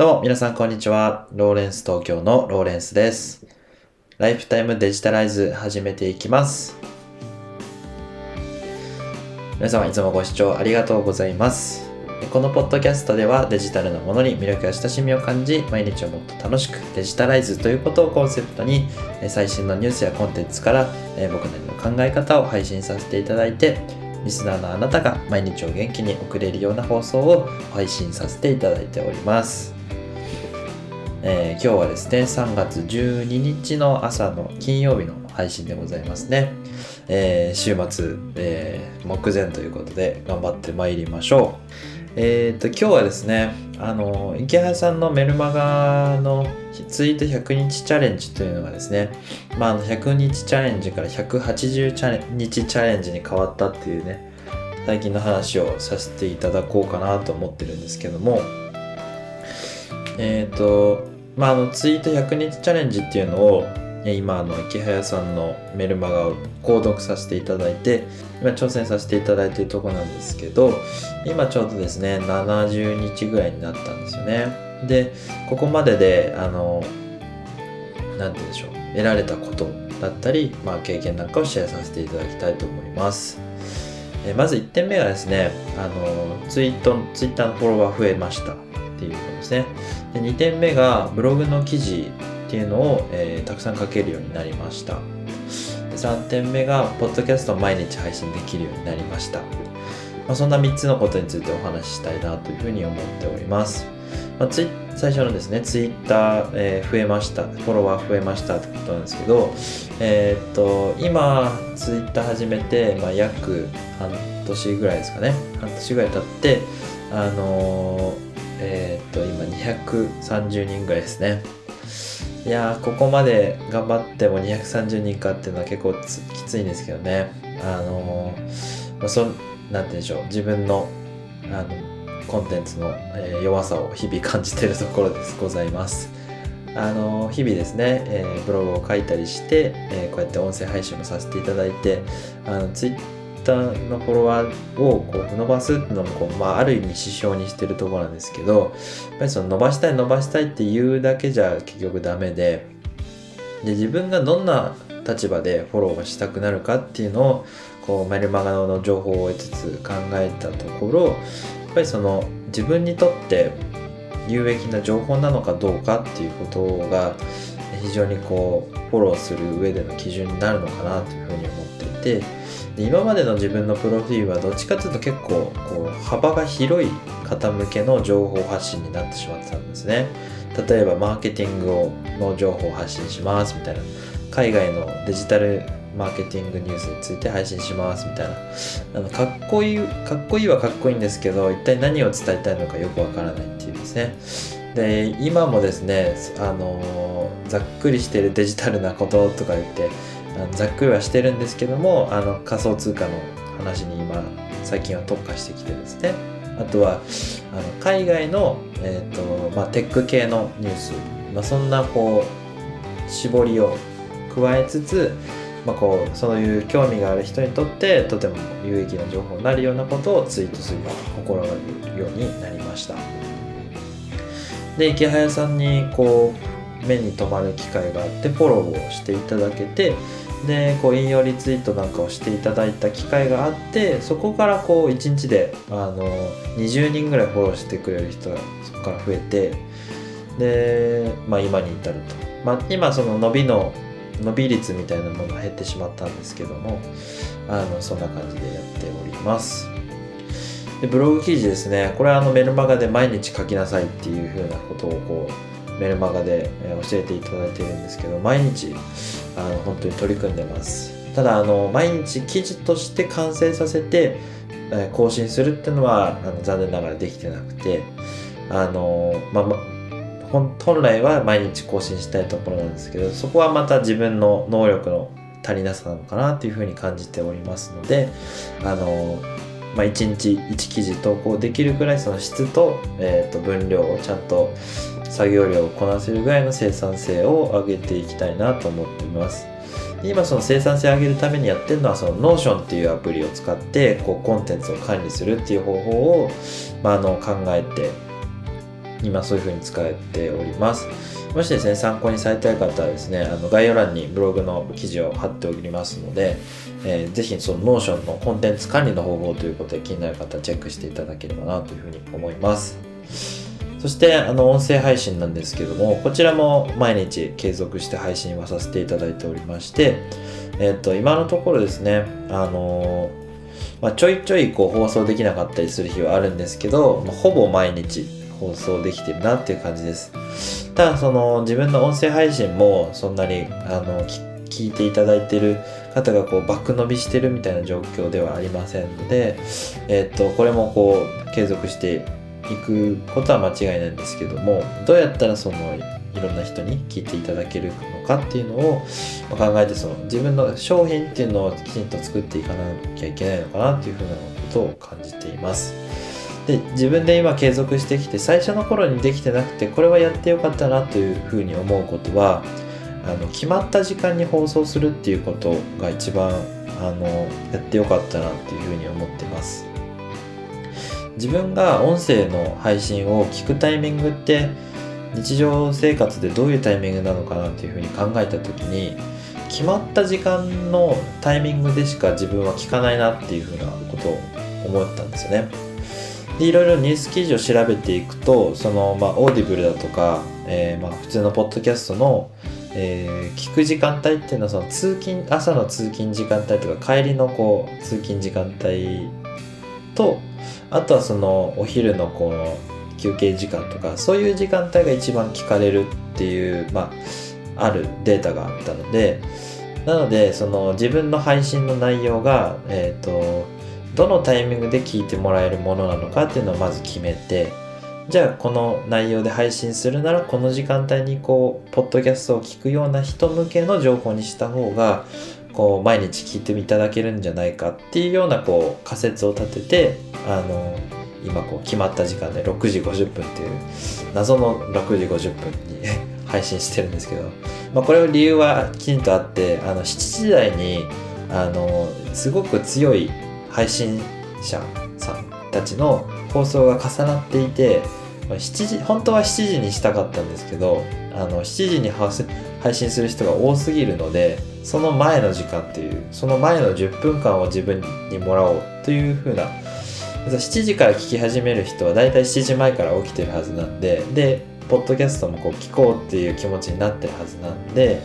どうも皆さんこんにちは。ローレンス東京のローレンスです。ライフタイムデジタライズ始めていきます。皆様いつもご視聴ありがとうございます。このポッドキャストではデジタルなものに魅力や親しみを感じ、毎日をもっと楽しくデジタライズということをコンセプトに、え最新のニュースやコンテンツからえ僕なりの考え方を配信させていただいて、リスナーのあなたが毎日を元気に送れるような放送を配信させていただいております。えー今日はですね、3月12日の朝の金曜日の配信でございますね。えー週末、えー目前ということで頑張ってまいりましょう。えっ、と、今日はですね、あの、池原さんのメルマガのツイート100日チャレンジというのがですね、まあ、あの100日チャレンジから180チャ日チャレンジに変わったっていうね、最近の話をさせていただこうかなと思ってるんですけども、えっ、と、まあ、あの、ツイート100日チャレンジっていうのを、今、あの、池早さんのメルマガを購読させていただいて、今挑戦させていただいているところなんですけど、今ちょうどですね、70日ぐらいになったんですよね。で、ここまでで、あの、なんて言うんでしょう、得られたことだったり、まあ、経験なんかをシェアさせていただきたいと思います。えまず1点目がですね、あの、ツイート、ツイッターのフォロワー増えましたっていうことですね。で2点目が、ブログの記事っていうのを、えーたくさん書けるようになりました。で3点目が、ポッドキャストを毎日配信できるようになりました。まあ、そんな3つのことについてお話ししたいなというふうに思っております。まあ、最初のですね、ツイッター、えー増えました、フォロワー増えましたってことなんですけど、えーっと、今、ツイッター始めて、まあ、約半年ぐらいですかね、半年ぐらい経って、あのーえーっと、今230人ぐらいですね。いや、ここまで頑張っても230人かっていうのは結構きついんですけどね。あのー、そん、なんて言うんでしょう、自分の、あの、コンテンツの、えー弱さを日々感じてるところですございます。あの日々ですね、えーブログを書いたりして、えーこうやって音声配信もさせていただいてあのツイッターのフォロワーをこう伸ばすっていうのもこう、まあ、ある意味指標にしてるところなんですけどやっぱりその伸ばしたい伸ばしたいって言うだけじゃ結局ダメでで自分がどんな立場でフォローがしたくなるかっていうのをこうメルマガの情報を得つつ考えたところやっぱりその自分にとって有益な情報なのかどうかっていうことが非常にこうフォローする上での基準になるのかなというふうに思っていてで今までの自分のプロフィールはどっちかというと結構こう幅が広い方向けの情報発信になってしまってたんですね。例えばマーケティングをの情報を発信しますみたいな。海外のデジタルマーケティングニュースについて配信しますみたいな。あのかっこいいかっこいいはかっこいいんですけど一体何を伝えたいのかよくわからないっていうですね。で今もですねあのざっくりしてるデジタルなこととか言ってざっくりはしてるんですけどもあの仮想通貨の話に今最近は特化してきてですね。あとはあの海外の、えーとまあ、テック系のニュース、まあ、そんなこう絞りを加えつつ、まあ、こうそういう興味がある人にとってとても有益な情報になるようなことをツイートするよう心がけるようになりました。で池早さんにこう目に留まる機会があってフォローをしていただけてでこう引用リツイートなんかをしていただいた機会があってそこからこう1日であの20人ぐらいフォローしてくれる人がそこから増えてで、まあ、今に至ると、まあ、今その伸びの伸び率みたいなものが減ってしまったんですけどもあのそんな感じでやっております。でブログ記事ですね。これはあのメルマガで毎日書きなさいっていうふうなことをこうメルマガで教えていただいているんですけど毎日あの本当に取り組んでます。ただあの毎日記事として完成させて、更新するっていうのはあの残念ながらできてなくてあのまあま本来は毎日更新したいところなんですけどそこはまた自分の能力の足りなさなのかなというふうに感じておりますのであの、まあ、1日1記事投稿できるぐらいその質と,、えーと分量をちゃんと作業量をこなせるぐらいの生産性を上げていきたいなと思っています。で今その生産性を上げるためにやってるのはその Notion っていうアプリを使ってこうコンテンツを管理するっていう方法を、まあ、あの考えて今そういう風に使っておりますもしですね参考にされたい方はですねあの概要欄にブログの記事を貼っておりますので、えー、ぜひその Notion のコンテンツ管理の方法ということで気になる方はチェックしていただければなというふうに思いますそしてあの音声配信なんですけどもこちらも毎日継続して配信はさせていただいておりましてえっ、と今のところですねあのまあ、ちょいちょいこう放送できなかったりする日はあるんですけど、まあ、ほぼ毎日放送できてるなっていう感じです。ただその自分の音声配信もそんなにあの聞いていただいてる方がこうバック伸びしてるみたいな状況ではありませんので、えっとこれもこう継続していくことは間違いないんですけどもどうやったらそのいろんな人に聞いていただけるのかっていうのを考えてその自分の商品っていうのをきちんと作っていかなきゃいけないのかなっていうふうなことを感じています。で自分で今継続してきて最初の頃にできてなくてこれはやってよかったなというふうに思うことはあの決まった時間に放送するっていうことが一番あのやってよかったなっていうふうに思ってます自分が音声の配信を聞くタイミングって日常生活でどういうタイミングなのかなっていうふうに考えた時に決まった時間のタイミングでしか自分は聞かないなっていうふうなことを思ったんですよね。でいろいろニュース記事を調べていくとその、まあ、オーディブルだとか、えー、まあ、普通のポッドキャストの、えー、聞く時間帯っていうのはその通勤朝の通勤時間帯とか帰りのこう通勤時間帯とあとはそのお昼のこう休憩時間とかそういう時間帯が一番聞かれるっていう、まあ、あるデータがあったのでなのでその自分の配信の内容が、えーと、どのタイミングで聞いてもらえるものなのかっていうのをまず決めてじゃあこの内容で配信するならこの時間帯にこうポッドキャストを聞くような人向けの情報にした方がこう毎日聞いていただけるんじゃないかっていうようなこう仮説を立ててあの今こう決まった時間で6時50分っていう謎の6時50分に 配信してるんですけど、まあ、これを理由はきちんとあってあの7時台にあのすごく強い配信者さんたちの放送が重なっていて7時本当は7時にしたかったんですけどあの7時に配信する人が多すぎるのでその前の時間っていうその前の10分間を自分にもらおうというふうな7時から聞き始める人はだいたい7時前から起きてるはずなんででポッドキャストもこう聞こうっていう気持ちになってるはずなんで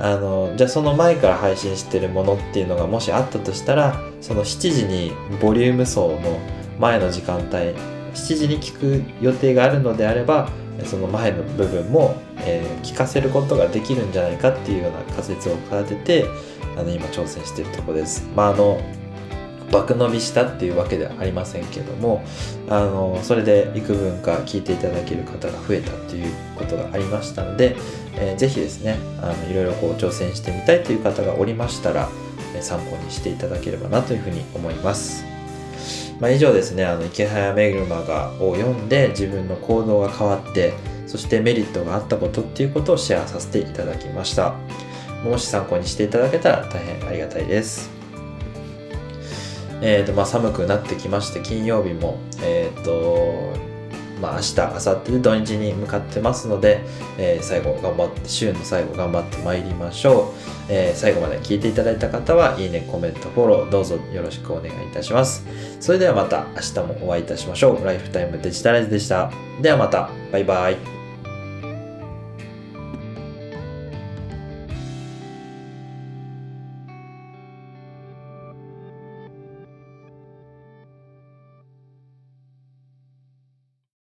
あのじゃあその前から配信してるものっていうのがもしあったとしたらその7時にボリューム層の前の時間帯7時に聞く予定があるのであればその前の部分も、えー、聞かせることができるんじゃないかっていうような仮説を立ててあの今挑戦しているところです。まああの爆伸びしたっていうわけではありませんけどもあのそれで幾分か聞いていただける方が増えたっていうことがありましたので、えー、ぜひですねあのいろいろこう挑戦してみたいという方がおりましたら参考にしていただければなというふうに思います。まあ、以上ですね、あの池早めぐまがを読んで自分の行動が変わって、そしてメリットがあったことっていうことをシェアさせていただきました。もし参考にしていただけたら大変ありがたいです。えーとまあ、寒くなってきまして金曜日も、えーとまあ、明日明後日で土日に向かってますので、えー、最後頑張って週の最後頑張ってまいりましょう、えー、最後まで聞いていただいた方はいいねコメントフォローどうぞよろしくお願いいたします。それではまた明日もお会いいたしましょう。ライフタイムデジタライズでした。ではまた。バイバイ。